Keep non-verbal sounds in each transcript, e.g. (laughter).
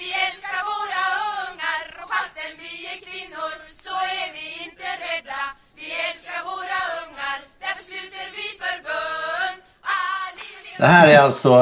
Vi älskar våra ungar Och fastän vi är kvinnor så är vi inte rädda Vi älskar våra ungar, därför sluter vi förbund Det här är alltså... eh,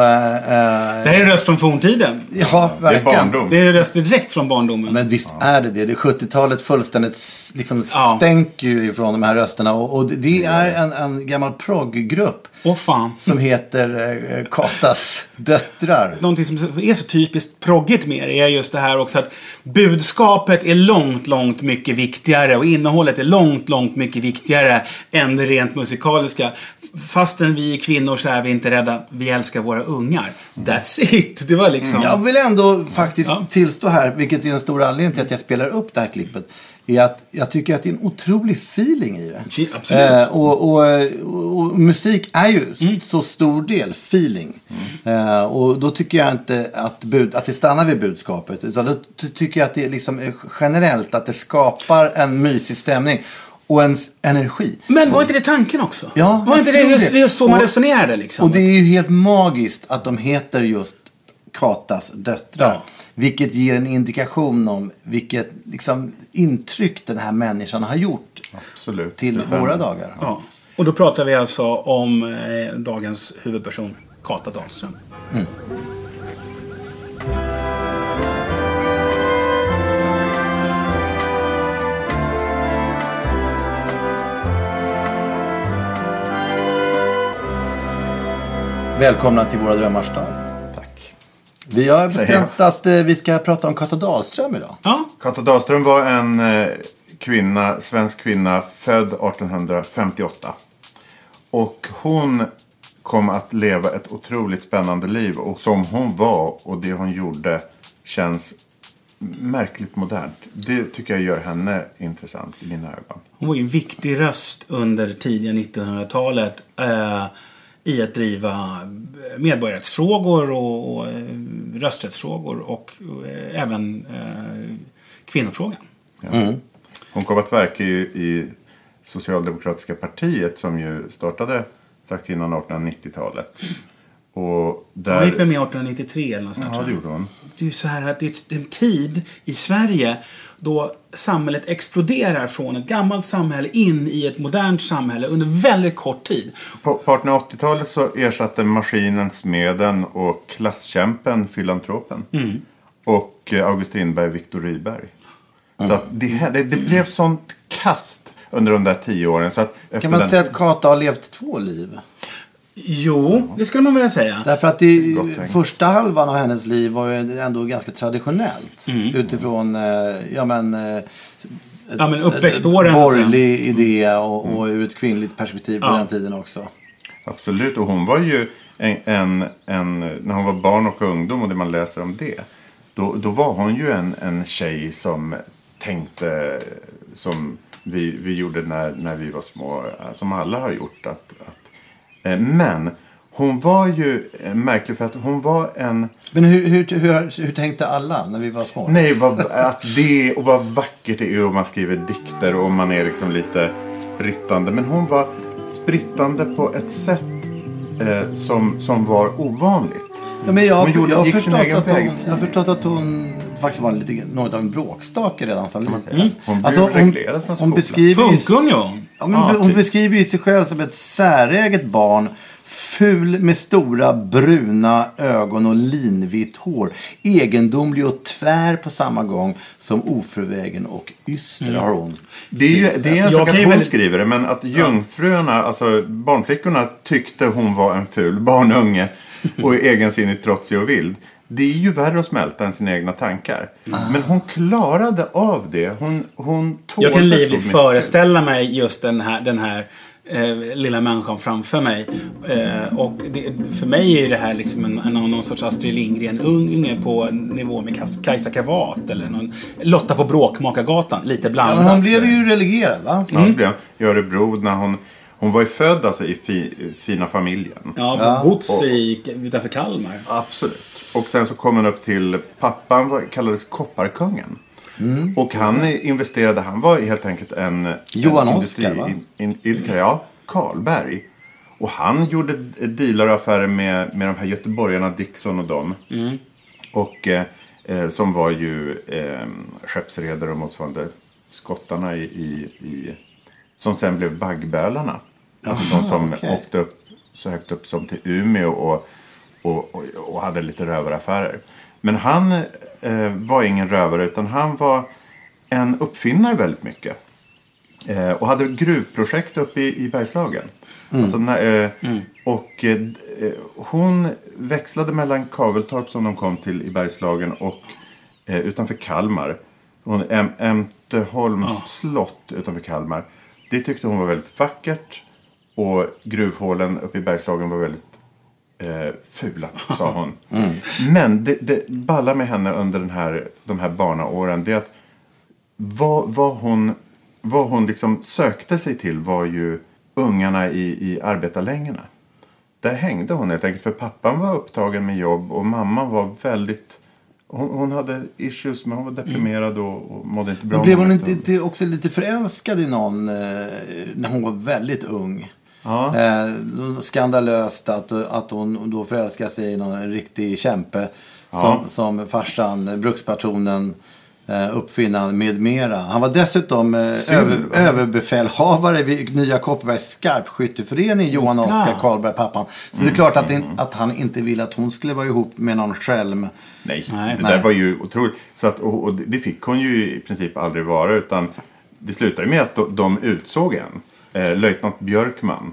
Det här är en röst från forntiden. ja, verkligen. Det är en röst direkt från barndomen. Men visst är det det. det är 70-talet fullständigt liksom Ja. stänker ju ifrån de här rösterna. Och, och det- det är en, en gammal progggrupp Åh fan. som heter eh, Katas döttrar. Någonting som är så typiskt proggigt med det är just det här också att budskapet är långt, långt mycket viktigare och innehållet är långt, långt mycket viktigare än det rent musikaliska. Fastän vi är kvinnor så är vi inte rädda. Vi älskar våra ungar. That's it. Det var liksom... Jag vill ändå faktiskt tillstå här, vilket är en stor anledning till att jag spelar upp det här klippet. Är att jag tycker att det är en otrolig feeling i det. Absolut. Eh, och, och, och, musik är ju så stor del feeling. Eh, och då tycker jag inte att, bud, att det stannar vid budskapet. Utan då ty- tycker jag att det är liksom generellt att det skapar en mysig stämning. Och en s- energi. Men var inte det tanken också? Ja, var inte det just, just så man Och- resonerade liksom? Och det är ju helt magiskt att de heter just Katas döttrar. Ja. Vilket ger en indikation om vilket liksom, intryck den här människan har gjort Absolut. till Det stämmer. våra dagar. Ja. Och då pratar vi alltså om eh, dagens huvudperson, Kata Dahlström. Välkomna till våra drömmars stad. Vi har bestämt att eh, vi ska prata om Kata Dahlström idag. Ja, Kata Dahlström var en eh, kvinna, svensk kvinna född 1858. Och hon kom att leva ett otroligt spännande liv. Och som hon var och det hon gjorde känns märkligt modernt. Det tycker jag gör henne intressant i mina ögon. hon var ju en viktig röst under tidiga 1900-talet eh, i att driva eh, medborgarrättsfrågor och, och eh, rösträttsfrågor och och även eh, kvinnofrågan. Mm. Hon kom att verka ju i Socialdemokratiska partiet som ju startade strax innan 1890-talet. Och där... Hon gick väl med 1893 eller något sånt Ja, det gjorde hon. Det är ju så här att det är en tid i Sverige då samhället exploderar från ett gammalt samhälle in i ett modernt samhälle under väldigt kort tid. På, på 1880-talet så ersatte maskinen smeden och klasskämpen filantropen. Mm. Och eh, August Strindberg Viktor Rydberg. Så att det, det, det blev sånt kast under de där tio åren. Så att efter Kan man den, säga att Kata har levt två liv? Jo, det skulle man vilja säga. Därför att tänkt. första halvan av hennes liv var ju ändå ganska traditionellt. Mm. Utifrån, eh, ja men... Eh, Ja, men uppväxtåren, så att säga. Borgerlig idé och, och ur ett kvinnligt perspektiv på Ja. den tiden också. Absolut, och hon var ju en, en, en, när hon var barn och ungdom och det man läser om det. Då, då var hon ju en, en tjej som tänkte som vi, vi gjorde när, när vi var små. Som alla har gjort. Att, att, men hon var ju eh, märklig för att hon var en... Men hur, hur, hur, hur tänkte alla när vi var små? Nej, vad, att det och vad vackert det är om man skriver dikter och man är liksom lite sprittande. Men hon var sprittande på ett sätt eh, som, som var ovanligt. Ja, men jag, Hon gjorde- jag, har gick sin förstått egen att hon, väg. jag har förstått att hon faktiskt var lite, något av en bråkstake redan som liten. säga. Hon blev reglerad från hon skolan. beskriver ju- Punkunge hon? Ja, men Ja, hon typ. beskriver ju sig själv som ett säräget barn. Ful med stora bruna ögon och linvitt hår. Egendomlig och tvär på samma gång som oförvägen och yster har hon. Det är ju det är en sak att hon väldigt- skriver det, men att jungfruarna, alltså barnflickorna tyckte hon var en ful barnunge och egensinnigt trotsig och vild. Det är ju värre att smälta än sina egna tankar. Men hon klarade av det. Hon, hon tålde Jag kan livligt föreställa mig just den här, den här eh, lilla människan framför mig. Eh, och det, för mig är ju det här liksom en, en, någon sorts Astrid Lindgren-unge på nivå med Kajsa Kavat eller någon Lotta på Bråkmakargatan. Lite Ja, blandat. men hon blev ju relegerad va? Ja, det blev hon. I Örebro när hon... Hon var ju född alltså i fi, fina familjen. Ja, på gods i, utanför Kalmar. Absolut. Och sen så kom hon upp till pappan var, kallades Kopparkungen. Mm. Och han investerade, han var helt enkelt en... Johan en Oskar, va? in- in- ja. Karlberg. Och han gjorde dealar och affärer med, med de här göteborgarna Dixon och dem. Mm. Och eh, eh, som var ju eh, skeppsredare och motsvarande skottarna i, i, i som sen blev baggbölarna. Alltså de som okej. åkte upp så högt upp som till Umeå och, och, och, och hade lite rövaraffärer. Men han eh, var ingen rövare utan han var en uppfinnare väldigt mycket. Eh, och hade gruvprojekt uppe i, i Bergslagen. Alltså, när, eh, Och eh, hon växlade mellan Kaveltorp som de kom till i Bergslagen och eh, utanför Kalmar. Hon, Äm- Ämteholms slott utanför Kalmar. Det tyckte hon var väldigt vackert. Och gruvhålen uppe i Bergslagen var väldigt eh, fula, sa (laughs) hon. Men det, det balla med henne under den här, de här barnaåren det är att vad, vad hon, vad hon liksom sökte sig till var ju ungarna i, i arbetarlängorna. Där hängde hon helt enkelt för pappan var upptagen med jobb och mamman var väldigt hon, hon hade issues men hon var deprimerad och, och mådde inte bra. Men blev hon inte, inte också lite förälskad i någon eh, när hon var väldigt ung? Ja. Eh, skandalöst att, att hon då förälskade sig i någon riktig kämpe. Som, som farsan, brukspatronen, uppfinnaren med mera. Han var dessutom eh, över, va? överbefälhavare vid Nya Kopparbergs skarpskytteförening, Johan Oskar Karlberg, pappan. Så det är klart att, det, att han inte ville att hon skulle vara ihop med någon skälm. Nej, Nej. det Nej. där var ju otroligt. Så att, och, och det fick hon ju i princip aldrig vara. Utan det slutade med att de, utsåg en. Eh, löjtnant Björkman.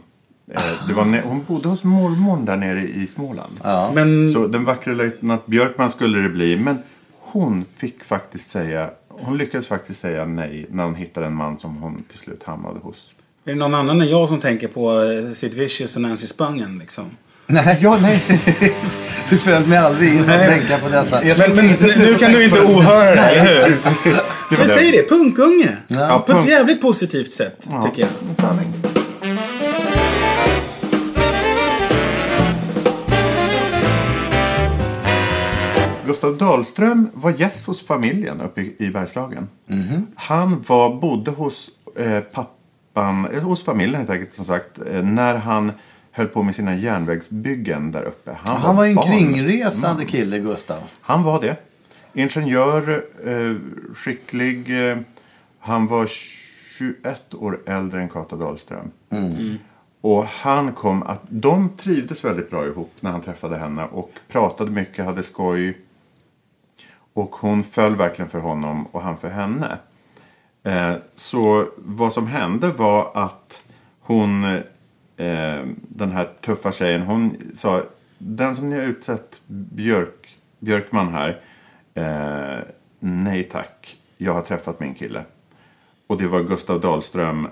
Eh, det var hon bodde hos mormor där nere i Småland. Men Så den vackra löjtnant Björkman skulle det bli. Men hon fick faktiskt säga, hon lyckades faktiskt säga nej när hon hittade en man som hon till slut hamnade hos. är det någon annan än jag som tänker på eh, Sid Vicious och Nancy Spungen liksom? Nej, ja, nej. (laughs) du föll mig aldrig in att tänka på dessa. Men, men nu kan du inte ohöra det, eller hur? Det var Men det. säg det, punkunge. Ja, På ett jävligt positivt sätt, Ja, tycker jag. Gustav Dahlström var gäst hos familjen uppe i, i Bergslagen. Han var, bodde hos eh, pappan, eh, hos familjen helt enkelt som sagt, eh, när han höll på med sina järnvägsbyggen där uppe. Han var ju en barn. kringresande kille, Gustav. Han var det. Ingenjör, eh, skicklig. Eh, han var 21 år äldre än Kata Dahlström. Och han kom att, de trivdes väldigt bra ihop när han träffade henne och pratade mycket, hade skoj. Och hon föll verkligen för honom och han för henne. Eh, så vad som hände var att hon, eh, den här tuffa tjejen, hon sa den som ni har utsett Björk, Björkman här, eh, nej tack, jag har träffat min kille. Och det var Gustav Dahlström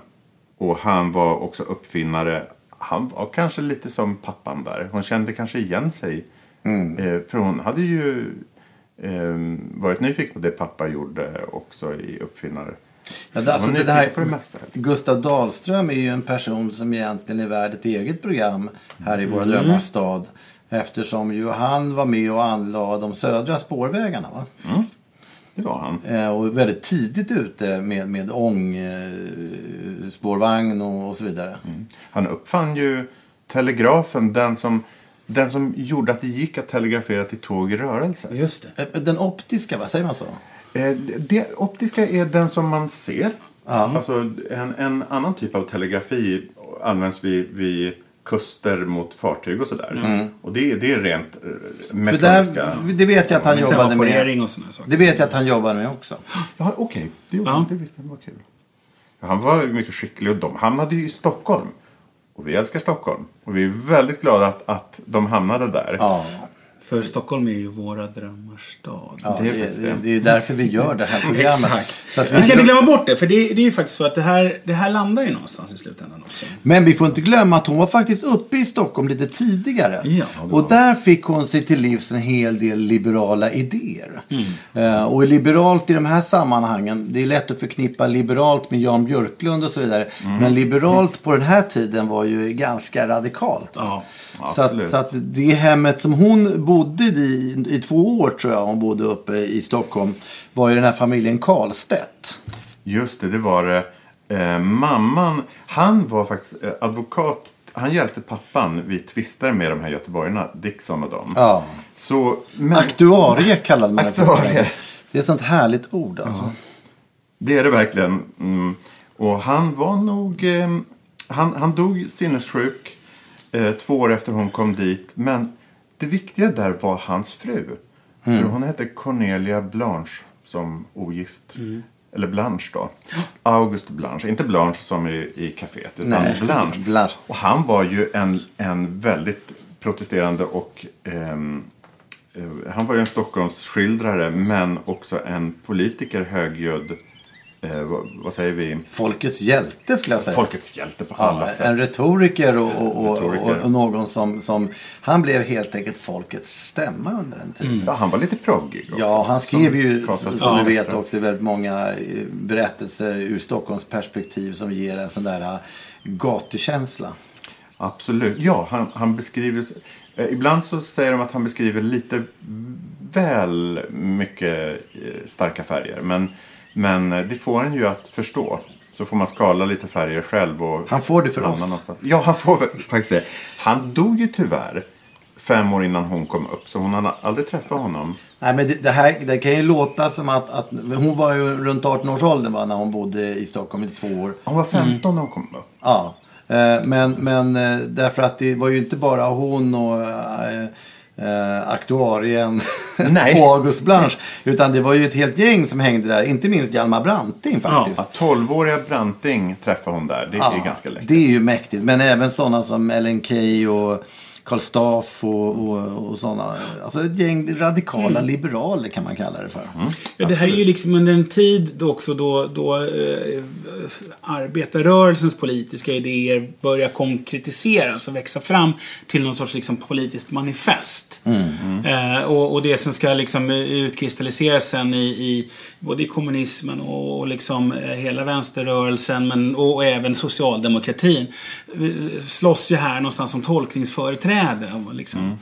och han var också uppfinnare. Han var kanske lite som pappan där. Hon kände kanske igen sig. Eh, för hon hade ju varit nyfiken på det pappa gjorde också i uppfinnare. Ja, det, alltså, det här, det. Gustav Dahlström är ju en person som egentligen är värd ett eget program här i Våra Drömmars stad. Eftersom ju han var med och anlade de södra spårvägarna. Va? Det var han. Eh, och väldigt tidigt ute med, med ång, eh, och, och så vidare. Han uppfann ju telegrafen, den som den som gjorde att det gick att telegrafera till tåg i rörelse. Just det. Eh, Den optiska, vad säger man så? Eh, Det optiska är den som man ser. Alltså en, en annan typ av telegrafi används vid, vid kuster mot fartyg och sådär. Och det, det är rent eh, För mekaniska... där, det vet jag att han jobbade med. och sådana saker. Det vet jag att han jobbade med också. (gasps) Ja, okej. Det, Ja. det visste jag var kul. Han var ju mycket skicklig och de hamnade ju i Stockholm. Och vi älskar Stockholm. Och vi är väldigt glada att, att de hamnade där. Ja, för Stockholm är ju våra drömmars stad. ja Det det, vet det, det är ju därför vi gör det här (laughs) programmet. Exakt. Så att Vi ska inte glömma bort det, för det, det är ju faktiskt så att det här, det här landar ju någonstans i slutändan också. men vi får inte glömma att hon var faktiskt uppe i Stockholm lite tidigare. Ja, och där fick hon sig till livs en hel del liberala idéer. Mm. Eh, och liberalt i de här sammanhangen, det är lätt att förknippa liberalt med Jan Björklund och så vidare. Mm. Men liberalt på den här tiden var ju ganska radikalt. Ja. Så att, Absolut. så att det hemmet som hon bodde i, i två år tror jag hon bodde uppe i Stockholm var ju den här familjen Karlstedt. Just det, det var det. Eh, mamman, han var faktiskt eh, advokat. Han hjälpte pappan vid tvister med de här göteborgarna, Dixon och dem. Ja. Så, men, Aktuarie kallade man det. Aktuarie. Det är ett sånt härligt ord alltså. Det är det verkligen. Mm. Och han var nog... Eh, han, han dog sinnessjuk eh, två år efter hon kom dit. Men det viktiga där var hans fru. För hon hette Cornelia Blanche som ogift. Eller Blanche då. August Blanche. Inte Blanche som i, i kaféet. Utan Nej, Blanche. Blanche. Och han var ju en, en väldigt protesterande och... ehm, eh, han var ju en Stockholmsskildrare men också en politiker högljudd. Eh, vad, säger vi? Folkets hjälte skulle jag säga. Folkets hjälte på alla Ja, sätt. en retoriker och, och, och, Retoriker. och, någon som, som... Han blev helt enkelt folkets stämma under en tid. Ja, han var lite proggig också. Ja, han skrev Som ju som du vet också väldigt många eh, berättelser ur Stockholms perspektiv som ger en sån där eh, gatukänsla. Absolut. Ja, han, han beskriver... Eh, ibland så säger de att han beskriver lite väl mycket eh, starka färger. Men, men eh, det får en ju att förstå. Så får man skala lite färger själv. Och Han får det för oss. någonstans. Ja, han får faktiskt det. Han dog ju tyvärr fem år innan hon kom upp. Så hon hade aldrig träffat honom. Nej, men det, det här det kan ju låta som att, att... Hon var ju runt 18 års ålder va, när hon bodde i Stockholm i två år. Hon var 15 när hon kom upp. Ja, eh, men, men eh, därför att det var ju inte bara hon och eh, aktuarien (laughs) August Blanche. Utan det var ju ett helt gäng som hängde där. Inte minst Hjalmar Branting faktiskt. Att 12-åriga Branting träffade hon där. Det Ja, är ganska läckert. Det är ju mäktigt. Men även sådana som Ellen Key och Karl Staff och, och, och sådana. Alltså ett gäng radikala liberaler kan man kalla det för. Ja, det här är ju liksom under en tid då också då, då eh, arbetarrörelsens politiska idéer börjar konkretiseras och växa fram till någon sorts liksom, politiskt manifest. Eh, och, och det som ska liksom utkristalliseras sen i, i både i kommunismen och, och liksom eh, hela vänsterrörelsen men, och, och även socialdemokratin slåss ju här någonstans om tolkningsföreträde. Liksom. Mm.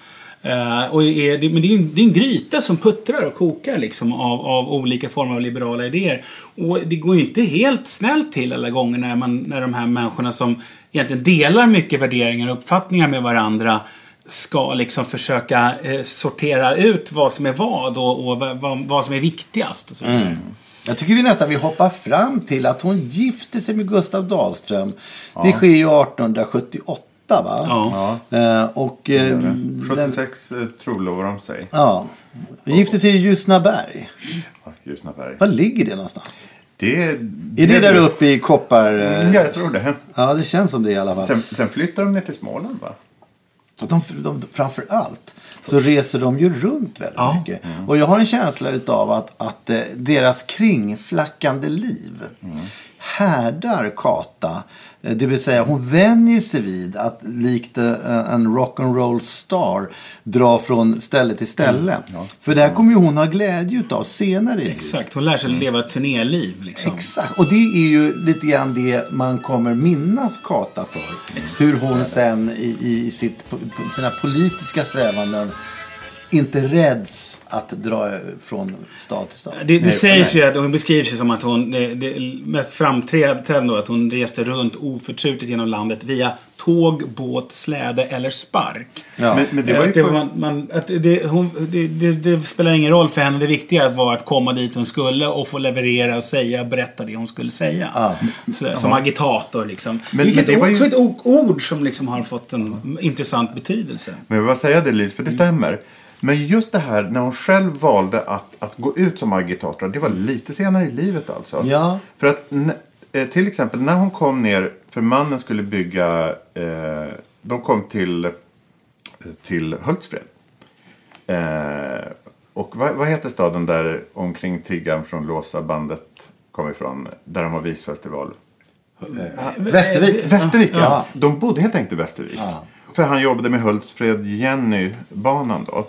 Uh, och är det, men det är, en, det är en gryta som puttrar och kokar liksom av, av olika former av liberala idéer. Och det går ju inte helt snällt till alla gånger när, man, när de här människorna som egentligen delar mycket värderingar och uppfattningar med varandra ska liksom försöka eh, sortera ut vad som är vad och, och vad, vad, som är viktigast. Och så Mm. Jag tycker vi nästan vill hoppa fram till att hon gifte sig med Gustav Dahlström. Det sker ju 1878 va? Ja. Eh, och, eh, den, 76 eh, trolovar de sig. ja. Hon gifte sig i Ljusnaberg. Ja, Ljusnaberg. Var ligger det någonstans? Det, Är det där uppe i Koppar... eh, Ja, jag tror det. Ja, det känns som det i alla fall. Sen, sen flyttar de ner till Småland va? De, de, framför allt så reser de ju runt väldigt Ja. mycket. Och jag har en känsla utav att, att eh, deras kringflackande liv härdar Kata. Eh, Det vill säga hon vänjer sig vid att likt eh, en rock'n'roll star dra från ställe till ställe. För det här kommer ju hon ha glädje utav senare. Exakt, hon lär sig leva ett turnéliv. Liksom. Exakt. Och det är ju lite grann det man kommer minnas Kata för. Hur hon sen i, i sitt, sina politiska strävanden inte räds att dra från stad till stad. Det, det Nej, sägs nej. ju att hon beskrivs ju som att hon, det, det mest framträdande då, att hon reste runt oförtrutet genom landet via tåg, båt, släde eller spark. Ja. Men, men det var ju Att det, för- man, man, att det, hon, det, det, det spelar ingen roll för henne. Det viktiga var att komma dit hon skulle och få leverera och säga, berätta det hon skulle säga. Ja. Så, som agitator liksom. Men- Vilket men det var ju- också ett ord som liksom har fått en intressant betydelse. Men jag vill bara säga det Lis, för det stämmer. Men just det här när hon själv valde att, att gå ut som agitator, det var lite senare i livet alltså. Ja. För att eh, till exempel när hon kom ner, för mannen skulle bygga, eh, de kom till, eh, till Hultsfred. Eh, och vad, vad heter staden där omkring tiggan från Låsa bandet kom ifrån? Där de har visfestival. Västervik. Västervik, ja. Ja. De bodde helt enkelt i Västervik. För han jobbade med Hultsfred-Jenny-banan då.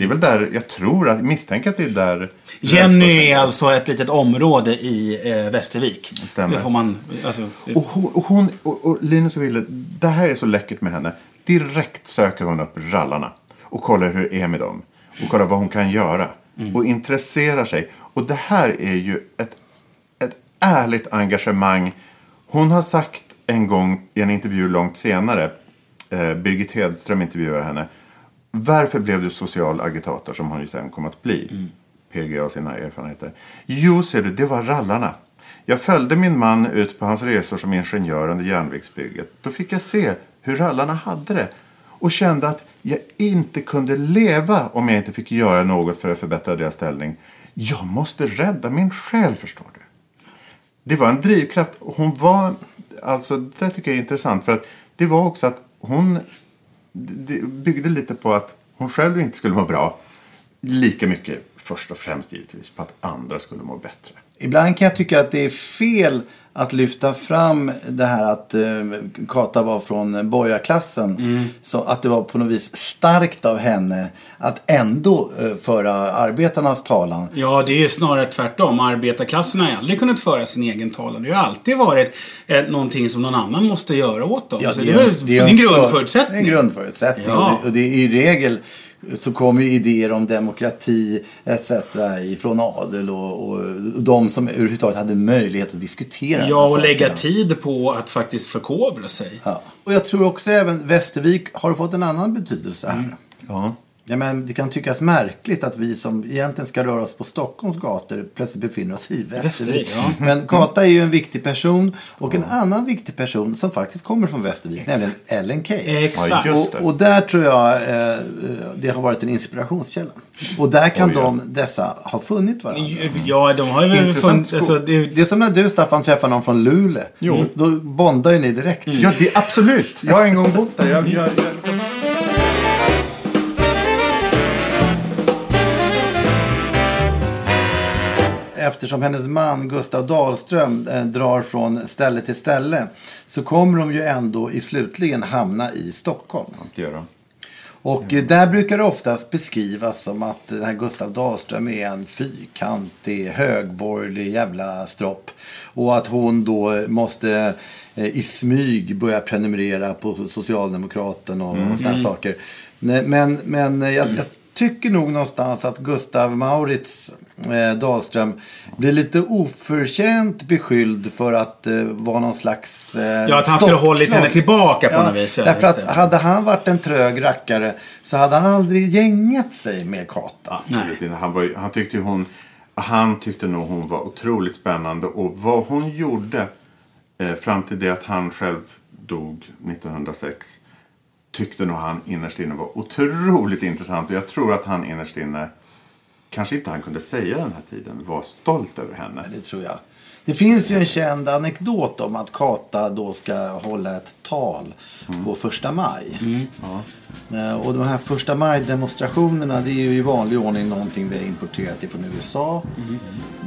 Det är väl där, jag tror, att, misstänker att det är där... Jenny är alltså ett litet område i eh, Västervik. Stämmer. Det får man, alltså, Och hon, och, hon, och, och Linus och Wille, det här är så läckert med henne. Direkt söker hon upp rallarna. Och kollar hur det är med dem. Och kollar vad hon kan göra. Och intresserar sig. Och det här är ju ett, ett ärligt engagemang. Hon har sagt en gång i en intervju långt senare. Eh, Birgit Hedström intervjuar henne. Varför blev du social agitator som hon ju sen kom att bli? Mm. PGA och sina erfarenheter. Jo, ser du, det var rallarna. Jag följde min man ut på hans resor som ingenjör under järnvägsbygget. Då fick jag se hur rallarna hade det. Och kände att jag inte kunde leva om jag inte fick göra något för att förbättra deras ställning. Jag måste rädda min själ, förstår du. Det var en drivkraft. Hon var, alltså det tycker jag är intressant. För att det var också att hon det byggde lite på att hon själv inte skulle må bra. Lika mycket, först och främst givetvis, på att andra skulle må bättre. Ibland kan jag tycka att det är fel att lyfta fram det här att eh, Kata var från borgarklassen. Mm. Så att det var på något vis starkt av henne att ändå eh, föra arbetarnas talan. Ja, det är snarare tvärtom. Arbetarklassen har aldrig kunnat föra sin egen talan. Det har alltid varit eh, någonting som någon annan måste göra åt dem. så det, är, väl- det är en för- grundförutsättning. En grundförutsättning. Ja. Och, det, och det är i regel så kommer ju idéer om demokrati etc. ifrån adel och, och de som överhuvudtaget hade möjlighet att diskutera. Ja, och lägga tid på att faktiskt förkovra sig. Ja. Och jag tror också även Västervik har fått en annan betydelse här. Mm. Ja. Ja, men det kan tyckas märkligt att vi som egentligen ska röra oss på Stockholms gator plötsligt befinner oss i Västervik. Västervik, ja. (laughs) Men Kata är ju en viktig person och en annan viktig person som faktiskt kommer från Västervik, nämligen Ellen Key. Exakt. Och, och där tror jag eh, det har varit en inspirationskälla. Och där kan Oj, ja. de, dessa ha funnit varandra. Ja, de har ju funnits... Alltså, det, Det är som när du Staffan träffar någon från Luleå. Jo. Då bondar ju ni direkt. Ja, det, absolut. Jag har en gång bott där. Jag, jag, jag, Eftersom hennes man Gustav Dahlström eh, drar från ställe till ställe så kommer de ju ändå i slutligen hamna i Stockholm. det gör de. Och eh, där brukar det oftast beskrivas som att den här Gustav Dahlström är en fyrkantig, högborgerlig jävla stropp. Och att hon då måste eh, i smyg börja prenumerera på Socialdemokraten och, och sådana saker. Nej, Men, men jag, jag tycker nog någonstans att Gustav Maurits eh, Dahlström blir lite oförtjänt beskylld för att eh, vara någon slags eh, Ja, att han skulle ha hållit henne tillbaka på något vis, ja, Därför att det. hade han varit en trög rackare så hade han aldrig gängat sig med Kata. Absolut inte. Han, var, han, tyckte ju hon, han tyckte nog hon var otroligt spännande. Och vad hon gjorde eh, fram till det att han själv dog 1906 tyckte nog han innerst inne var otroligt intressant. Och jag tror att han innerst inne, kanske inte han kunde säga den här tiden, var stolt över henne. Det tror jag. Det finns ju en känd anekdot om att Kata då ska hålla ett tal på första maj. Eh, Och de här första maj-demonstrationerna det är ju i vanlig ordning någonting vi har importerat ifrån USA.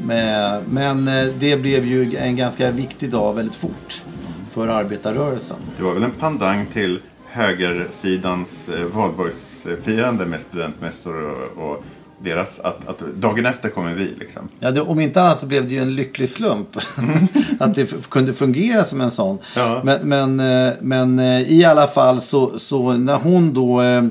Men, men eh, det blev ju en ganska viktig dag väldigt fort för arbetarrörelsen. Det var väl en pandang till högersidans eh, valborgsfirande med studentmässor och, och deras, att, att dagen efter kommer vi liksom. Ja, det, om inte annat så blev det ju en lycklig slump (laughs) att det kunde fungera som en sån. Ja. Men, men, eh, men eh, i alla fall så, så när hon då eh,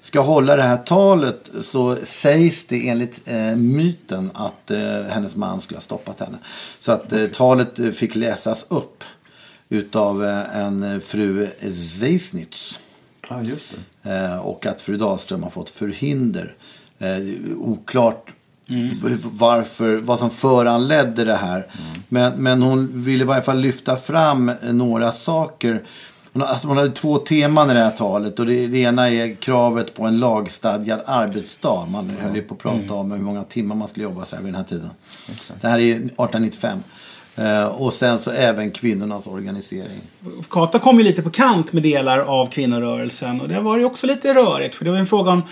ska hålla det här talet så sägs det enligt eh, myten att eh, hennes man skulle ha stoppat henne. Så att eh, talet fick läsas upp. utav en fru Zeisnitz. Eh, och att fru Dahlström har fått förhinder. Eh, oklart v- varför, vad som föranledde det här. Men, men hon ville i varje fall lyfta fram några saker. Hon, har- alltså hon hade två teman i det här talet. Och det, det ena är kravet på en lagstadgad arbetsdag. Man höll ju på att prata om hur många timmar man skulle jobba så här vid den här tiden. Det här är 1895. Eh, och sen så även kvinnornas organisering. Kata kom ju lite på kant med delar av kvinnorörelsen och det var ju också lite rörigt för det var en fråga om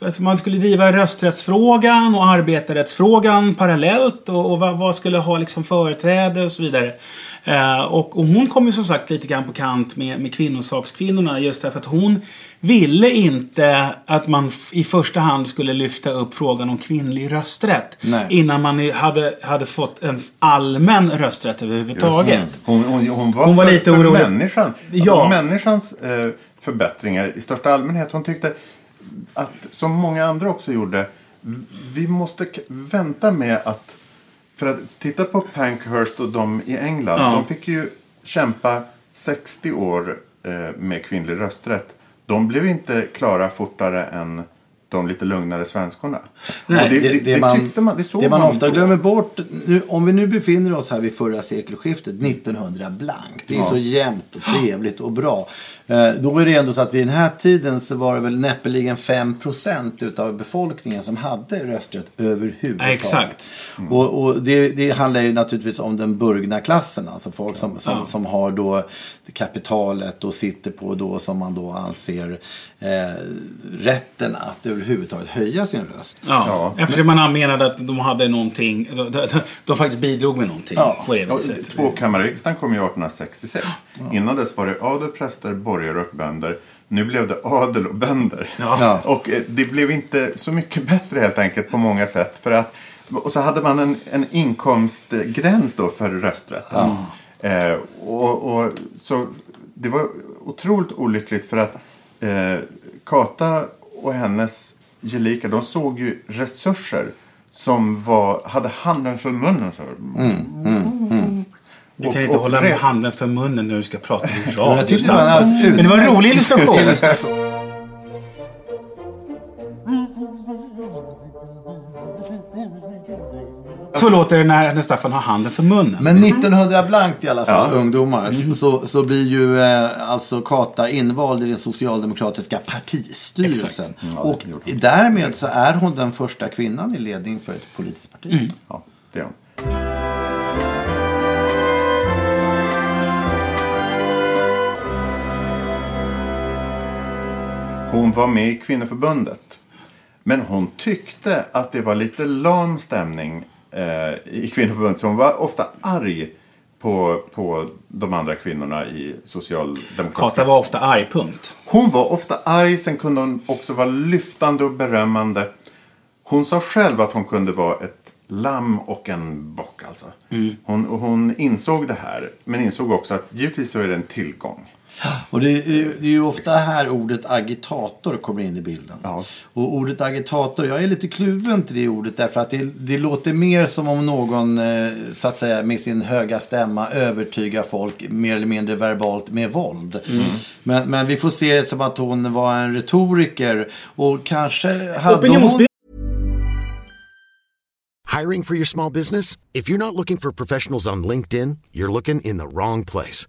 alltså man skulle driva rösträttsfrågan och arbetarrättsfrågan parallellt och, och vad, vad skulle ha liksom företräde och så vidare. Eh, och, och hon kom ju som sagt lite grann på kant med, med kvinnosakskvinnorna just därför att hon ville inte att man i första hand skulle lyfta upp frågan om kvinnlig rösträtt. Nej. Innan man hade, hade fått en allmän rösträtt överhuvudtaget. Hon, hon, hon var, Hon var för, lite för orolig. människan. Alltså Ja. Människans eh, förbättringar i största allmänhet. Hon tyckte att, som många andra också gjorde, vi måste vänta med att... För att titta på Pankhurst och de i England. Ja. De fick ju kämpa 60 år eh, med kvinnlig rösträtt. De blev inte klara fortare än de lite lugnare svenskorna. Nej, det, det, det, man, tyckte man, det såg det man man ofta på. glömmer bort, nu, om vi nu befinner oss här vid förra sekelskiftet, 1900 blank. Det är så jämnt och trevligt och bra. Eh, då är det ändå så att vid den här tiden så var det väl näppeligen 5% utav befolkningen som hade rösträtt överhuvudtaget. Ja, exakt. Och, och det, det handlar ju naturligtvis om den burgna klassen, alltså folk som, som, som har då kapitalet och sitter på då som man då anser eh, rätten att överhuvudtaget höja sin röst. Ja, eftersom man menade att de hade någonting, de, de, de faktiskt bidrog med någonting Ja. på det Ja, viset. Tvåkammarriksdagen kom ju 1866. Innan dess var det adel, präster, borgare och bönder. Nu blev det adel och bönder. Ja. Och eh, det blev inte så mycket bättre helt enkelt på många sätt. För att, och så hade man en, en inkomstgräns då för rösträtten. Eh, och, och, så det var otroligt olyckligt för att eh, Kata och hennes gelika, de såg ju resurser som var, hade handen för munnen. Så. Du kan Och- inte och hålla med handen för munnen när du ska prata Ja, jag tyckte det var en alldeles Men det var en utmärkt rolig illustration. (laughs) Så låter det när, när Staffan har handen för munnen. Men 1900 blankt i alla fall, Ja. ungdomar, så, så blir ju eh, alltså Kata invald i den socialdemokratiska partistyrelsen. och därmed så är hon den första kvinnan i ledning för ett politiskt parti. Ja, det är hon. Hon var med i kvinnoförbundet. Men hon tyckte att det var lite lam stämning i kvinnoförbundet. Så hon var ofta arg på, på de andra kvinnorna i socialdemokratiska... Kata var ofta arg, punkt. Hon var ofta arg, sen kunde hon också vara lyftande och berömmande. Hon sa själv att hon kunde vara ett lamm och en bock alltså. Hon, och hon insåg det här, men insåg också att givetvis så är det en tillgång. Och det är, det är ju ofta här ordet agitator kommer in i bilden. Ja. Och ordet agitator, jag är lite kluven till det ordet därför att det, det låter mer som om någon eh, så att säga med sin höga stämma övertygar folk mer eller mindre verbalt med våld. Men, men vi får se det som att hon var en retoriker och kanske hade hon... Hiring for your small business? If you're not looking for professionals on LinkedIn, you're looking in the wrong place.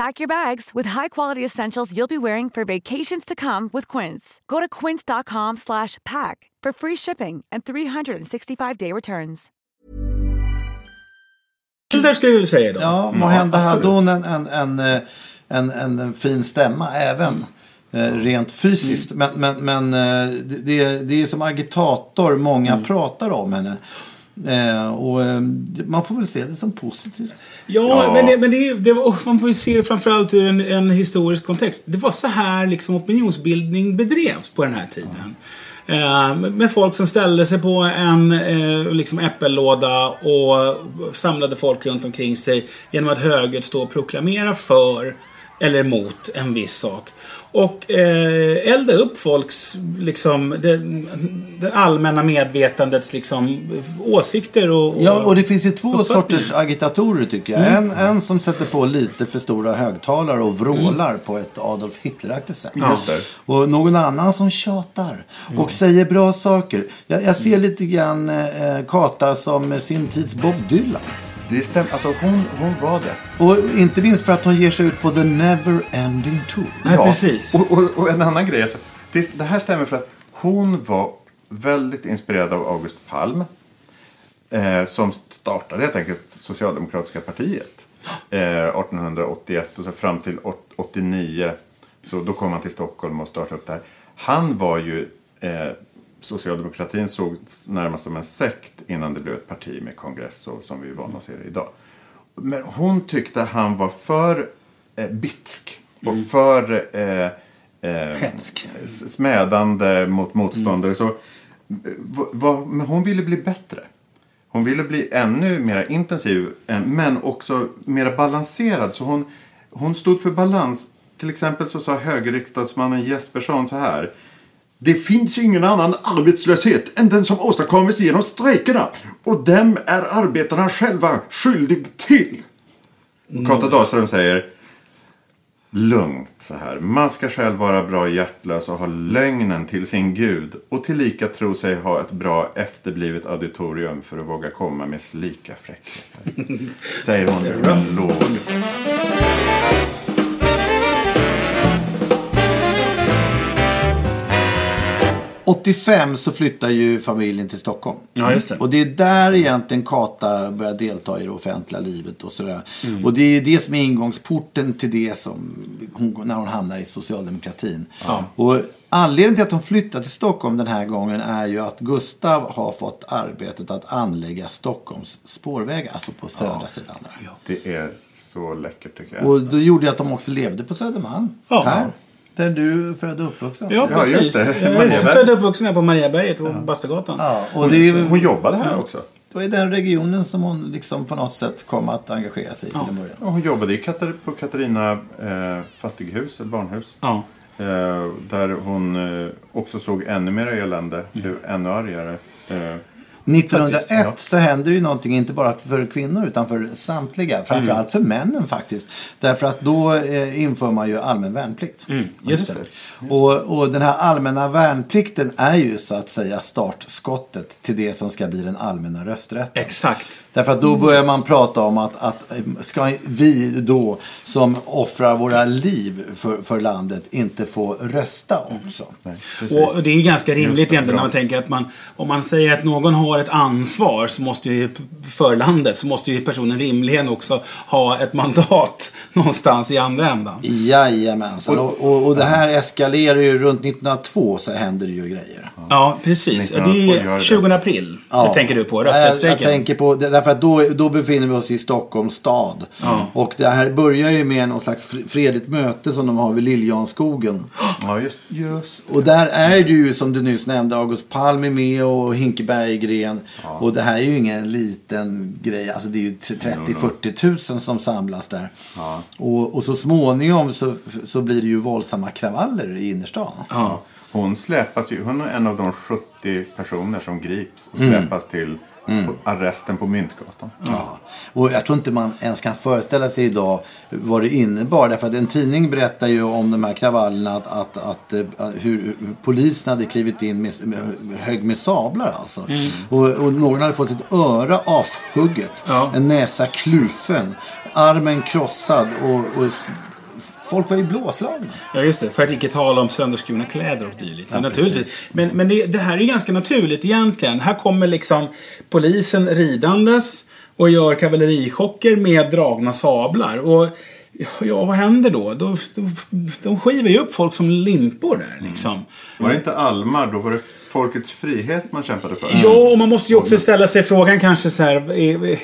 Pack your bags with high-quality essentials you'll be wearing for vacations to come with Quince. Go to quince.com slash pack for free shipping and 365-day returns. Hilder skulle jag vilja säga då. Ja, måhända hade hon en, en, en, en, en, en fin stämma även. Eh, rent fysiskt. Men, men, men eh, det, det är som agitator många pratar om henne. Eh, och eh, man får väl se det som positivt. Ja, men, det, men det, det var, man får ju se det framförallt ur en, en historisk kontext. Det var så här liksom opinionsbildning bedrevs på den här tiden. Eh, med folk som ställde sig på en eh, liksom äppellåda och samlade folk runt omkring sig genom att högert stå och proklamera för eller emot en viss sak. Och eh, elda upp folks, liksom, det, det allmänna medvetandets liksom, åsikter och, och Ja, och det finns ju två sorters agitatorer tycker jag. En, en som sätter på lite för stora högtalare och vrålar på ett Adolf Hitler-aktigt sätt. Det. Och någon annan som tjatar och säger bra saker. Jag, jag ser lite grann eh, Kata som sin tids Bob Dylan. Det stämmer. Alltså hon, hon var det. Och inte minst för att hon ger sig ut på The Never Ending Tour. Nej, precis. Och, och, och en annan grej. Alltså, det, det här stämmer för att hon var väldigt inspirerad av August Palm. Eh, som startade helt enkelt Socialdemokratiska partiet. Eh, 1881 och så fram till 89. Så då kom han till Stockholm och startade upp det här. Han var ju eh, Socialdemokratin såg närmast som en sekt innan det blev ett parti med kongress och som vi är vana att se det idag. Men hon tyckte han var för eh, bitsk och för eh, eh, smädande mot motståndare. Så, eh, va, va, men hon ville bli bättre. Hon ville bli ännu mer intensiv eh, men också mer balanserad. Så hon, hon stod för balans. Till exempel så sa högerriksdagsmannen Jespersson så här. Det finns ingen annan arbetslöshet än den som åstadkommits genom strejkerna. Och dem är arbetarna själva skyldig till. Och Kata Dahlström säger lugnt så här. Man ska själv vara bra hjärtlös och ha lögnen till sin gud och tillika tro sig ha ett bra efterblivet auditorium för att våga komma med slika fräckheter. (laughs) Säger hon med låg. 85 så flyttar ju familjen till Stockholm. Ja, just det. Och det är där egentligen Kata börjar delta i det offentliga livet och sådär. Mm. Och det är ju det som är ingångsporten till det som hon, när hon hamnar i socialdemokratin. Och anledningen till att hon flyttar till Stockholm den här gången är ju att Gustav har fått arbetet att anlägga Stockholms spårvägar, alltså på södra sidan där. Det är så läckert tycker jag. Och då gjorde ju att de också levde på Södermalm. Ja. Här. Där du är född och uppvuxen. Ja, Ja, just precis. det. Jag är född och uppvuxen här på Mariaberget och Bastugatan. Ja, och det är ju Hon jobbade här också. det var i den regionen som hon liksom på något sätt kom att engagera sig i till en början. Ja, hon jobbade i Katar- på Katarina eh, fattighus, ett barnhus. Ja. Eh, där hon eh, också såg ännu mer elände, blev ännu argare. Eh, 1901 Faktiskt, ja. så händer ju någonting inte bara för kvinnor utan för samtliga. Framförallt för männen faktiskt. Därför att då eh, inför man ju allmän värnplikt. Just det. Och, och den här allmänna värnplikten är ju så att säga startskottet till det som ska bli den allmänna rösträtten. Exakt. Därför att då börjar man prata om att, att ska vi då som offrar våra liv för, för landet inte få rösta också. Och det är ganska rimligt egentligen när man tänker att man, om man säger att någon har ett ansvar så måste ju, för landet så måste ju personen rimligen också ha ett mandat (laughs) någonstans i andra ändan. Jajamensan. Och, och, och det här eskalerar ju runt 1902 så händer det ju grejer. Ja, precis. Det 1902 gör är det. 20 april. Hur tänker du på? Jag, jag Rösträttsstrejken? tänker på, därför att då, då befinner vi oss i Stockholms stad. Och det här börjar ju med något slags fr- fredligt möte som de har vid Liljanskogen. (gasps) ja, just, just. Och där är det ju som du nyss nämnde, August Palm är med och Hinke Berggren. Och det här är ju ingen liten grej, alltså det är ju 30-40 tusen som samlas där. Och, och så småningom så, så blir det ju våldsamma kravaller i innerstan. Ja. Hon släpas ju, hon är en av de 70 personer som grips och Mm. släpas till på arresten på Myntgatan. Ja. Och jag tror inte man ens kan föreställa sig idag vad det innebar. Därför att en tidning berättar ju om de här kravallerna att, att, att, eh, hur, polisen hade klivit in med, med hög med sablar alltså. Och, och någon hade fått sitt öra avhugget, Ja. en näsa klufen, armen krossad och, och folk var ju blåslagna. Ja, just det. För att icke tala om sönderskurna kläder och dylikt. Ja, naturligtvis. Men, men det, det här är ganska naturligt egentligen. Här kommer liksom polisen ridandes och gör kavallerichocker med dragna sablar. Och ja, vad händer då? då, då de skivar ju upp folk som limpor där liksom. Var det inte Almar, då var det folkets frihet man kämpade för. Ja, och man måste ju också ställa sig frågan kanske så här. eh, eh,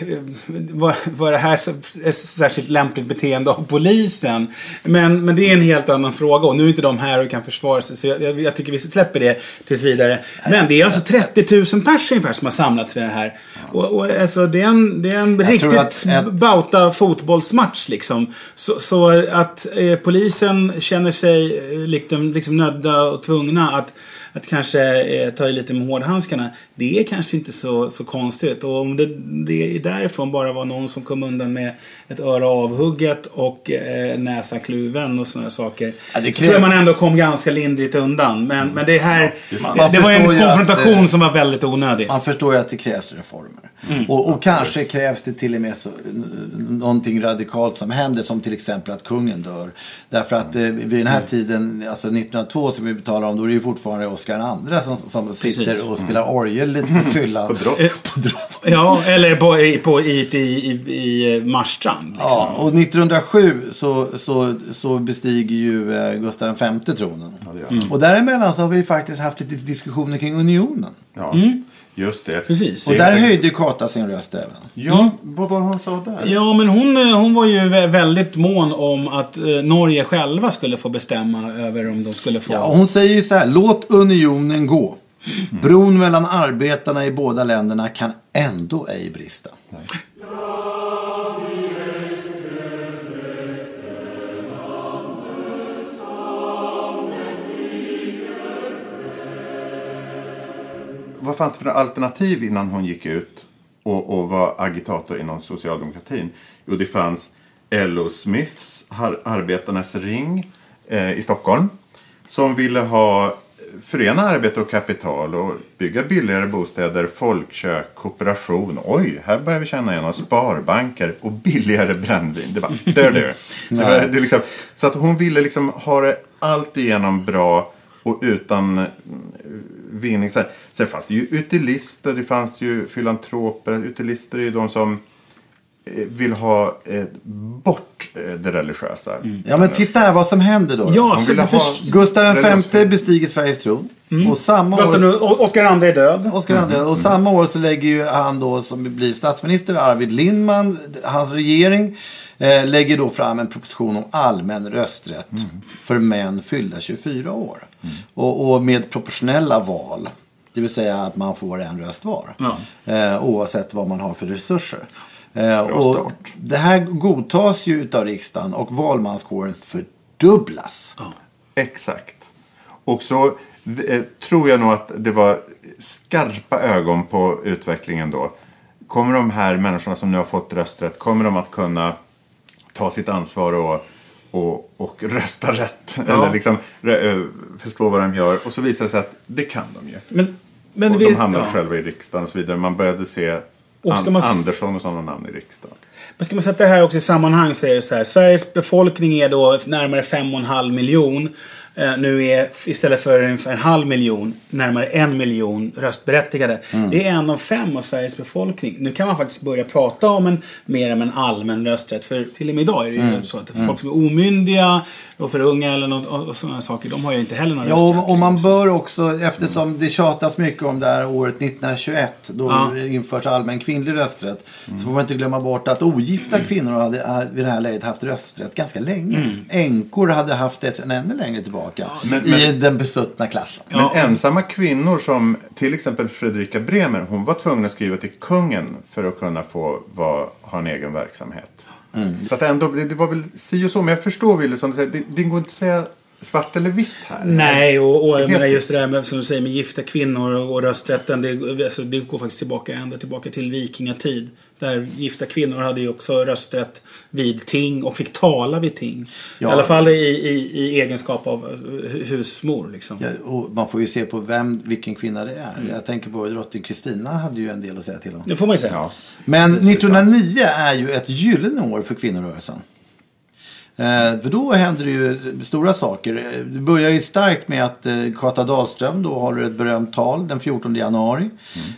Var, var det här ett särskilt lämpligt beteende av polisen? Men, men det är en helt annan fråga. Och nu är inte de här och kan försvara sig. Så jag, jag, jag tycker vi släpper det tills vidare. Men det är alltså 30 000 pers ungefär som har samlats vid det här. Och, och alltså det är en, det är en Jag riktigt att bauta fotbollsmatch liksom. Så, så att eh, polisen känner sig eh, liksom, liksom nödda och tvungna att, att kanske eh, ta i lite med hårdhandskarna. Det är kanske inte så, så konstigt. Och om det, det är därifrån bara var någon som kom undan med ett öra avhugget och eh, näsa kluven och sådana saker. Ja, det så kräver- tror jag man ändå kom ganska lindrigt undan. Men, men det här, Man det, det var en ju att, konfrontation eh, som var väldigt onödig. Man förstår ju att det krävs reformer. Och, och kanske krävs det till och med så, någonting radikalt som händer. Som till exempel att kungen dör. Därför att eh, vid den här tiden, alltså 1902 som vi betalar om, då är det ju fortfarande Oscar II som, som sitter och spelar orgel lite på fyllan. (laughs) På drott. Eh. Ja, eller på, i, på, i, i, i, i Marstrand. Liksom. Ja, och 1907 så, så, så bestiger ju eh, Gustav V tronen. Och däremellan så har vi faktiskt haft lite diskussioner kring unionen. Ja, just det. Mm. Precis. Och där höjde Kata sin röst även. Ja, vad var hon sa där? Ja, men hon, eh, hon var ju vä- väldigt mån om att eh, Norge själva skulle få bestämma över om de skulle få... Ja, hon säger ju så här, låt unionen gå. Bron mellan arbetarna i båda länderna kan ändå ej brista. Vad fanns det för alternativ innan hon gick ut och, och var agitator inom socialdemokratin? Jo, det fanns LO Smiths, har- Arbetarnas ring eh, i Stockholm. Som ville ha förena arbete och kapital och bygga billigare bostäder, folkkök, kooperation. Oj, här börjar vi känna igen oss. Sparbanker och billigare brännvin. Det var där, där. Det det liksom, så att hon ville liksom ha det allt igenom bra och utan mm, vinning. Sen, fanns det ju utilister, det fanns ju filantroper. Utilister är ju de som eh, vill ha eh, bort eh, det religiösa. Ja men titta här vad som händer då. Ja, så ha Gustav V bestiger Sveriges tron. Och samma Gustav år... nu- O- Oscar II är död. Oscar II. Och samma år så lägger ju han då som blir statsminister, Arvid Lindman, hans regering, eh, lägger då fram en proposition om allmän rösträtt för män fyllda 24 år. Och, och med proportionella val. Det vill säga att man får en röst var. Ja. Eh, oavsett vad man har för resurser. Eh, och det här godtas ju utav riksdagen och valmanskåren fördubblas. Exakt. Och så eh, tror jag nog att det var skarpa ögon på utvecklingen då. Kommer de här människorna som nu har fått rösträtt, kommer de att kunna ta sitt ansvar och, och, och rösta rätt? Eller liksom eh, förstå vad de gör. Och så visar det sig att det kan de ju. Men, men och vi, de hamnade ja. själva i riksdagen och så vidare. Man började se Och man Andersson och sådana namn i riksdagen. Men ska man sätta det här också i sammanhang så är det så här. Sveriges befolkning är då närmare 5,5 miljon. Eh, nu är istället för ungefär en halv miljon närmare en miljon röstberättigade. Det är en av fem av Sveriges befolkning. Nu kan man faktiskt börja prata om en mer än en allmän rösträtt. För till och med idag är det ju så att folk som är omyndiga och för unga eller något, och, sådana saker. De har ju inte heller någon Ja, rösträtt. och, och man bör också, eftersom det tjatas mycket om det här året 1921, då Ja. införs allmän kvinnlig rösträtt, så får man inte glömma bort att ogifta kvinnor hade äh, vid det här läget haft rösträtt ganska länge. Änkor hade haft det sedan ännu längre tillbaka, Men- i men- den besuttna klassen. Men ensamma kvinnor som till exempel Fredrika Bremer, hon var tvungen att skriva till kungen för att kunna få vara, ha en egen verksamhet. Så att ändå, det, det var väl si och så, men jag förstår Wille som du säger, det, det går inte att säga svart eller vitt här. Nej, och, och jag menar just det där med, som du säger, med gifta kvinnor och, och rösträtten. Det, alltså, det går faktiskt tillbaka ända tillbaka till vikingatid. Där gifta kvinnor hade ju också rösträtt vid ting och fick tala vid ting. Ja. I alla fall i, i, i egenskap av eh, hu- husmor. Liksom. Ja, och man får ju se på vem, vilken kvinna det är. Mm. Jag tänker på drottning Kristina hade ju en del att säga till om. Det får man ju säga. Ja. Men 1909 är ju ett gyllene år för kvinnorörelsen. Eh, för då händer det ju stora saker. Eh, Det börjar ju starkt med att eh, Kata Dahlström då håller ett berömt tal den 14 januari.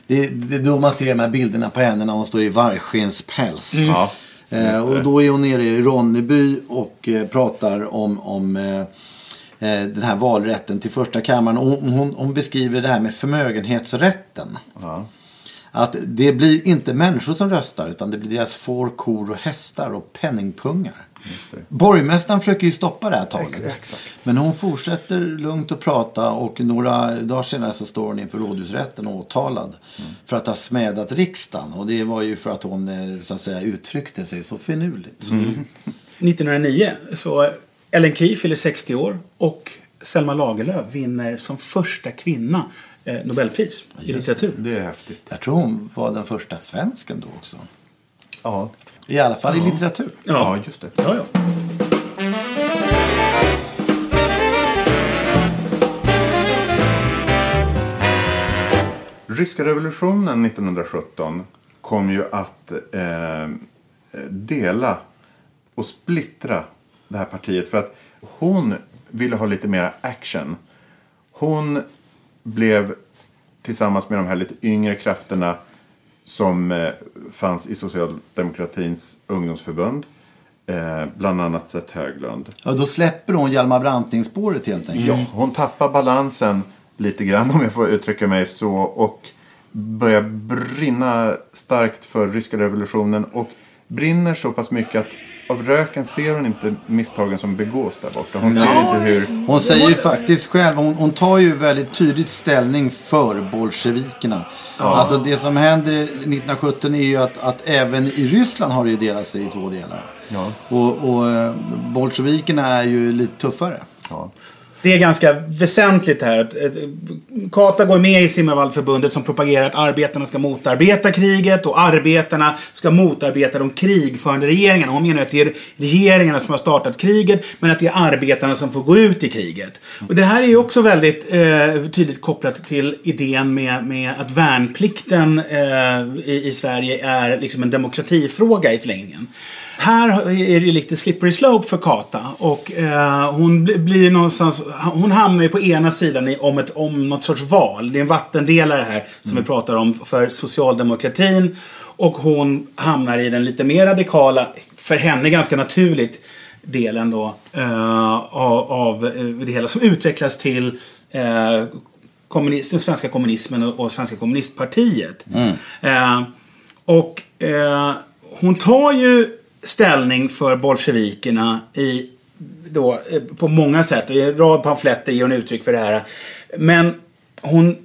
Det, det är då man ser de här bilderna på henne när hon står i vargskenspäls. Ja, Eh, och då är hon nere i Ronneby och eh, pratar om, om eh, eh, den här valrätten till första kammaren. Hon, hon, hon beskriver det här med förmögenhetsrätten. Att det blir inte människor som röstar utan det blir deras får, kor och hästar och penningpungar. Borgmästaren försöker ju stoppa det här talet. Men hon fortsätter lugnt att prata och några dagar senare så står hon inför rådhusrätten åtalad för att ha smädat riksdagen. Och det var ju för att hon eh, så att säga uttryckte sig så finurligt. 1909 så Ellen Key fyller 60 år och Selma Lagerlöf vinner som första kvinna eh, Nobelpris i litteratur. Det är häftigt. Jag tror hon var den första svensken då också. Ja, I alla fall i litteratur. ja just det. Ja, ja. Ryska revolutionen 1917 kom ju att eh, dela och splittra det här partiet. För att hon ville ha lite mer action. Hon blev tillsammans med de här lite yngre krafterna som eh, fanns i Socialdemokratins ungdomsförbund. Eh, bland annat Seth Höglund. Ja, då släpper hon Hjalmar Branting-spåret helt enkelt. Ja, hon tappar balansen lite grann om jag får uttrycka mig så. Och börjar brinna starkt för ryska revolutionen. Och brinner så pass mycket att av röken ser hon inte misstagen som begås där borta. Hon ser inte hur... Hon säger ju faktiskt själv, hon, hon tar ju väldigt tydligt ställning för bolsjevikerna. Alltså det som händer 1917 är ju att, att även i Ryssland har det ju delat sig i två delar. Ja. Och, och eh, bolsjevikerna är ju lite tuffare. Ja. Det är ganska väsentligt här. Eh, Kata går med i Simmervallförbundet som propagerar att arbetarna ska motarbeta kriget och arbetarna ska motarbeta de krigförande regeringarna. Hon menar att det är regeringarna som har startat kriget men att det är arbetarna som får gå ut i kriget. Och det här är ju också väldigt eh, tydligt kopplat till idén med, med att värnplikten eh, i, i Sverige är liksom en demokratifråga i förlängningen. Här är det lite slippery slope för Kata. Och eh, hon bli- blir någonstans... Hon hamnar ju på ena sidan i, om, ett, om något sorts val. Det är en vattendelare här som vi pratar om för socialdemokratin. Och hon hamnar i den lite mer radikala, för henne ganska naturligt, delen då eh, av, av eh, det hela. Som utvecklas till eh, kommunist, den svenska kommunismen och, och svenska kommunistpartiet. Eh, och eh, hon tar ju ställning för bolsjevikerna i, då, eh, på många sätt. I en rad pamfletter ger hon uttryck för det här. Men hon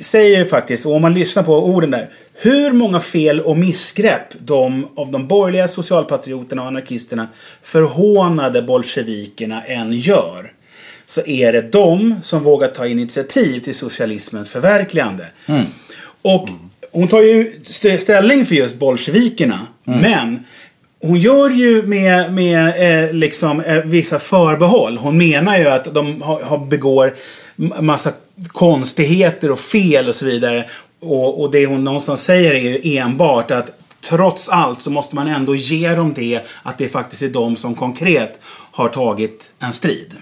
säger ju faktiskt, och om man lyssnar på orden där, hur många fel och missgrepp de av de borgerliga socialpatrioterna och anarkisterna förhånade bolsjevikerna än gör så är det de som vågar ta initiativ till socialismens förverkligande. Och hon tar ju st- ställning för just bolsjevikerna. Men hon gör ju med, med eh, liksom, eh, vissa förbehåll. Hon menar ju att de har, har begår massa konstigheter och fel och så vidare. Och, och det hon någonstans säger är ju enbart att trots allt så måste man ändå ge dem det att det faktiskt är de som konkret har tagit en strid.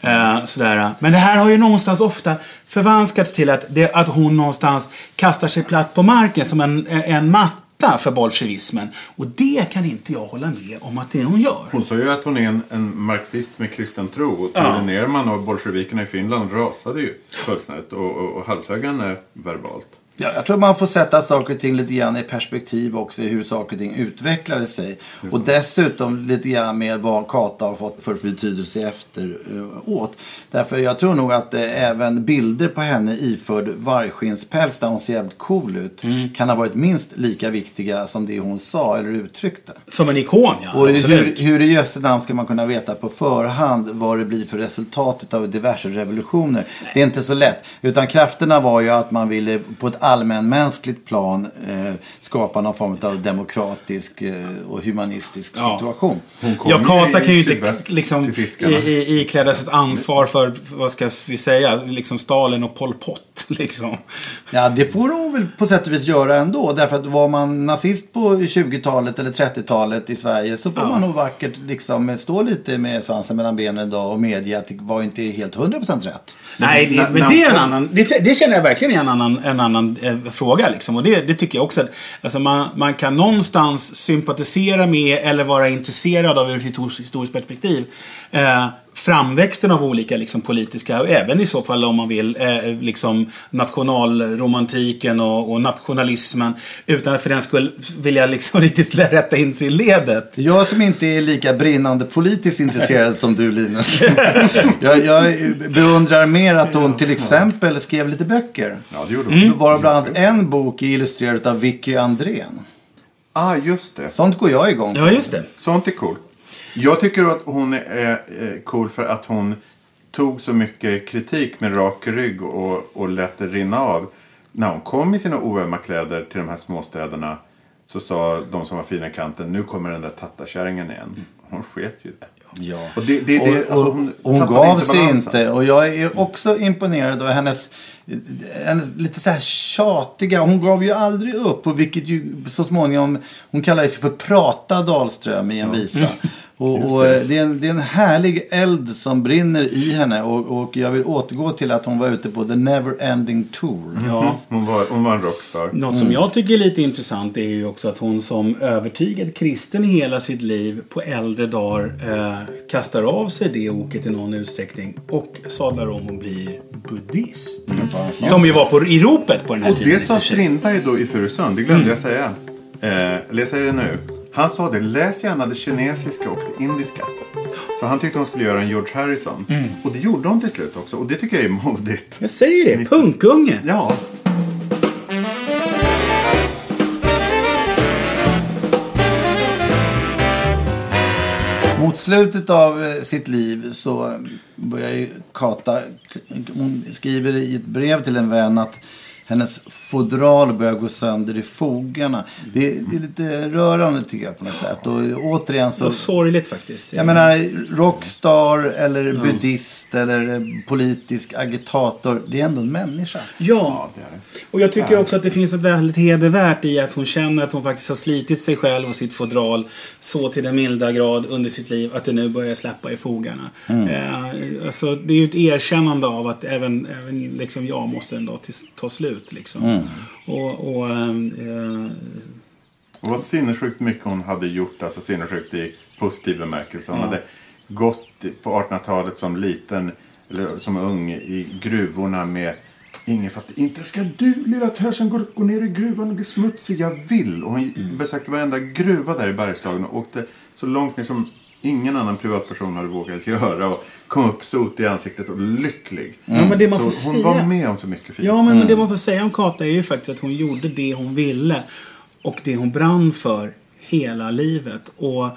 Eh, sådär. Men det här har ju någonstans ofta förvanskats till att, det, att hon någonstans kastar sig platt på marken som en, en matta för bolsjevismen. Och det kan inte jag hålla med om att det hon gör. Hon sa ju att hon är en, en marxist med kristen tro. Och Ja. Ture Nerman och bolsjevikerna i Finland rasade ju fullständigt och, och, och halshögg henne verbalt. Ja, jag tror man får sätta saker och ting lite grann i perspektiv också i hur saker och ting utvecklade sig. Och dessutom lite grann med vad Kata har fått för betydelse efteråt. Därför jag tror nog att eh, även bilder på henne iförd vargskinnspäls där hon ser jävligt cool ut kan ha varit minst lika viktiga som det hon sa eller uttryckte. Som en ikon, ja. Och hur, absolut. hur i jösse namn ska man kunna veta på förhand vad det blir för resultat av diverse revolutioner? Det är inte så lätt. Utan krafterna var ju att man ville på ett allmänmänskligt plan eh, skapa någon form av demokratisk eh, och humanistisk Ja. situation. Ja, ju Kata kan ju inte liksom i, i, ikläda sig ett ansvar för, vad ska vi säga, liksom Stalin och Pol Pot. (laughs) Liksom. Ja, det får hon väl på sätt och vis göra ändå. Därför att var man nazist på 20-talet eller 30-talet i Sverige så får man nog vackert liksom stå lite med svansen mellan benen idag och medge att det var inte helt 100% rätt. Nej, det, men det är en annan, det, det känner jag verkligen är en annan, en annan eh, fråga. Liksom. Och det, det tycker jag också att alltså man, man kan någonstans sympatisera med eller vara intresserad av ur ett historiskt- historiskt perspektiv. Eh, framväxten av olika liksom, politiska, och även i så fall om man vill, eh, liksom nationalromantiken och, och nationalismen. Utan att för den skull vilja liksom (laughs) riktigt rätta in sig i ledet. Jag som inte är lika brinnande politiskt intresserad som du Linus. (laughs) jag, jag beundrar mer att hon till exempel skrev lite böcker. Ja, det gjorde Mm. hon. Det var bland annat en bok illustrerad av Vicky Andrén. Ah, just det. Sånt går jag igång på. Ja, just det. Sånt är cool. Jag tycker att hon är cool för att hon tog så mycket kritik med rak rygg och, och lät det rinna av. När hon kom i sina oömma kläder till de här småstäderna så sa de som var fina i kanten, nu kommer den där tattarkärringen igen. Hon sket ju det. Ja. Och det, det, det, och, alltså, och, hon hon gav sig balansen. inte. Och jag är också imponerad av hennes, hennes lite så här tjatiga. Hon gav ju aldrig upp. Och vilket ju så småningom, hon kallade sig för Prata Dahlström i en visa. (laughs) Och, och det, är en, det är en härlig eld som brinner i henne. Och, och jag vill återgå till att hon var ute på The Never Ending Tour. Ja. Hon var, hon var en rockstar. Något som jag tycker är lite intressant är ju också att hon som övertygad kristen i hela sitt liv på äldre dagar eh, kastar av sig det oket i någon utsträckning och sadlar om och blir buddhist. Som ju var på, i ropet på den här Och tiden. det och sa för sig. Strindberg då i Furusund, det glömde jag säga. Eh, eller jag säger det nu. Han sa det, läs gärna det kinesiska och det indiska. Så han tyckte hon skulle göra en George Harrison. Och det gjorde hon till slut också. Och det tycker jag är modigt. Jag säger det, punkunge. Ja. Mot slutet av eh, sitt liv så börjar ju Kata, hon skriver i ett brev till en vän att hennes fodral börjar gå sönder i fogarna. Det, det är lite rörande tycker jag på något sätt. Och återigen Så så... sorgligt faktiskt. Jag menar, rockstar eller buddhist eller eh, politisk agitator. Det är ändå en människa. Ja. Och jag tycker också att det finns något väldigt hedervärt i att hon känner att hon faktiskt har slitit sig själv och sitt fodral så till den milda grad under sitt liv att det nu börjar släppa i fogarna. Eh, alltså, det är ju ett erkännande av att även, även liksom jag måste en dag till, ta slut. Liksom. Och, och ehm, eh, Och vad sinnessjukt mycket hon hade gjort. Alltså sinnessjukt i positiv bemärkelse. Hon hade gått på 1800-talet som liten, eller som ung, i gruvorna med Ingen fattar. Inte ska du lilla tösen gå, gå ner i gruvan och bli smutsig. Jag vill. Och hon besökte varenda gruva där i Bergslagen och åkte så långt ner som ingen annan privatperson hade vågat göra. Och kom upp sot i ansiktet och lycklig. Ja, men det man så får hon säga- var med om så mycket fint. Ja, men, men det man får säga om Kata är ju faktiskt att hon gjorde det hon ville. Och det hon brann för hela livet. Och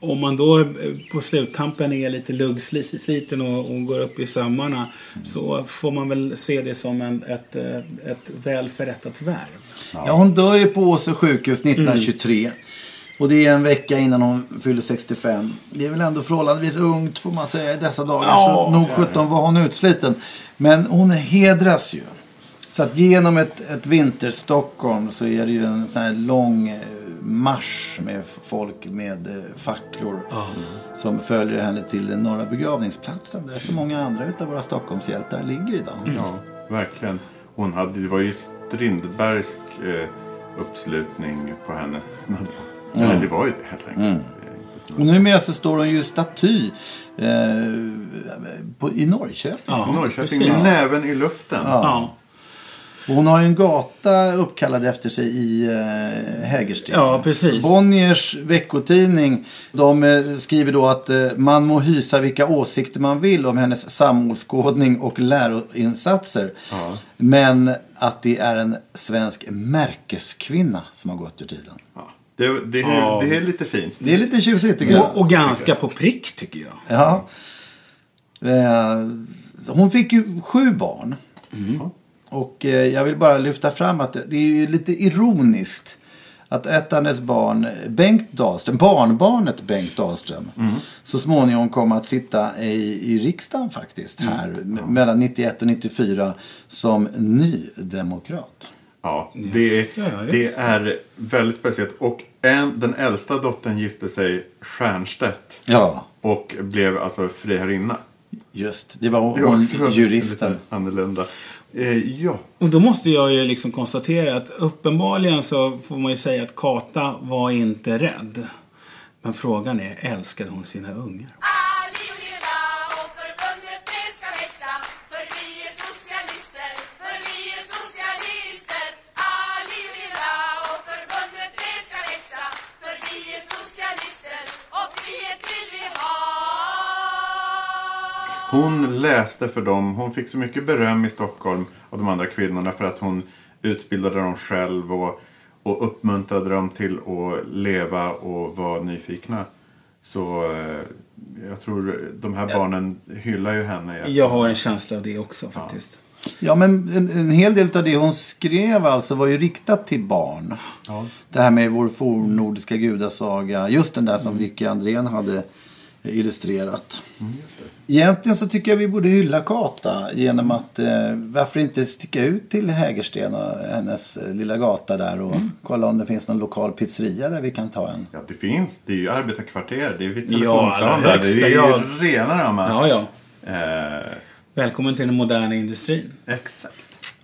om man då eh, på sluttampen är lite luggsliten och, och går upp i sömmarna. Så får man väl se det som en, ett, eh, ett väl förrättat värv. Ja, hon dör ju på Åse sjukhus 1923. Och det är en vecka innan hon fyller 65. Det är väl ändå förhållandevis ungt får man säga i dessa dagar. Ja, så nog sjutton var hon utsliten. Men hon hedras ju. Så att genom ett, ett vinterstockholm så är det ju en sån här lång eh, marsch med folk med eh, facklor. Som följer henne till den norra begravningsplatsen. Där så många andra utav våra Stockholmshjältar ligger idag. Ja, verkligen. Hon hade, det var ju Strindbergsk eh, uppslutning på hennes snödla. Eller det var ju det helt enkelt. Snödla. Och numera så står hon ju staty eh, på, i Norrköping. Ja, Norrköping precis. med näven i luften. Ja. Hon har ju en gata uppkallad efter sig i eh, Hägersten. Ja, precis. Bonniers veckotidning de eh, skriver då att eh, man må hysa vilka åsikter man vill om hennes samhällsskådning och läroinsatser. Men att det är en svensk märkeskvinna som har gått ur tiden. Det, det, är, det är lite fint. Det är lite tjusigt tycker jag. Och, och ganska på prick tycker jag. Ja. Eh, Hon fick ju sju barn. Och eh, jag vill bara lyfta fram att det- det är ju lite ironiskt att ett av hennes barn, Bengt Dahlström, barnbarnet Bengt Dahlström, så småningom kom att sitta i, i riksdagen faktiskt här m- mellan 91 och 94 som nydemokrat. Ja, det, Yes, ja, det. är väldigt speciellt. Och en, den äldsta dottern gifte sig Stiernstedt. Ja, Och blev alltså friherrinna. just. Det var Det hon, också juristen. lite annorlunda. Eh, ja, Och då måste jag ju liksom konstatera att uppenbarligen så får man ju säga att Kata var inte rädd. Men frågan är, älskade hon sina ungar? Hon läste för dem. Hon fick så mycket beröm i Stockholm av de andra kvinnorna för att hon utbildade dem själv och, och uppmuntrade dem till att leva och vara nyfikna. Så eh, jag tror de här barnen hyllar ju henne. Jag har en känsla av det också faktiskt. Ja, men en, en hel del av det hon skrev alltså var ju riktat till barn. Det här med vår fornnordiska gudasaga. Just den där som Vicky Andrén hade illustrerat. Egentligen så tycker jag vi borde hylla Kata genom att eh, varför inte sticka ut till Hägersten och hennes eh, lilla gata där och kolla om det finns någon lokal pizzeria där vi kan ta en. Ja, det finns. Det är ju arbetarkvarter. Det är vid Ja, telefonplan allra där. Det är ju rena rama. Ja, ja. Eh, Välkommen till den moderna industrin. exakt.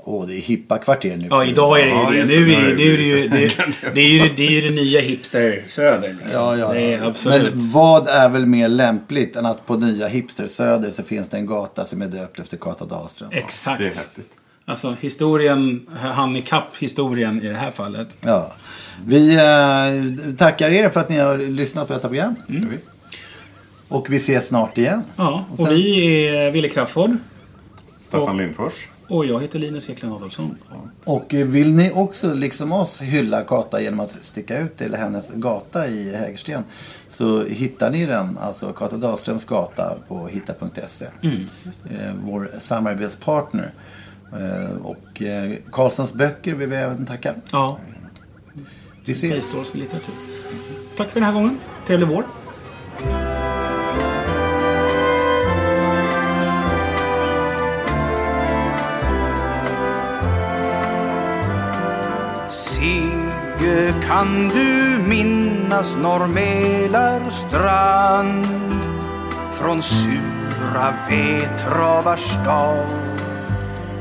Åh, det är hippa kvarter nu. Ja, idag är det Ja, ju det. Nu är det, nu är det ju det, det, är ju, det är ju det nya hipster-söder. Liksom. Ja, ja, ja. absolut. Men vad är väl mer lämpligt än att på nya Hipstersöder så finns det en gata som är döpt efter Kata Dahlström. Exakt. Det är häftigt. Alltså historien, han ikapp historien i det här fallet. Ja. Vi eh, tackar er för att ni har lyssnat på detta program. Mm. Och vi ses snart igen. Ja, och sen- vi är Wille Crafoord. Staffan Lindfors. Och jag heter Linus Ekland Adolfsson. Och eh, vill ni också liksom oss hylla Kata genom att sticka ut till hennes gata i Hägersten så hittar ni den, alltså Kata Dahlströms gata på hitta.se. Mm. Eh, vår samarbetspartner. Eh, och Karlssons böcker vill vi även tacka. Ja, Vi ses. Fristås med litteratur. Tack för den här gången. Trevlig vår. Sigge, kan du minnas norr strand från sura Vetravars dag?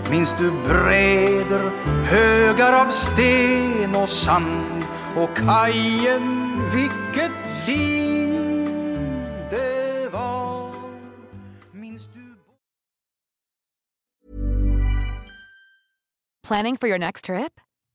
Minns du bräder, högar av sten och sand och kajen, vilket liv det var? Minns du Planning for your next trip?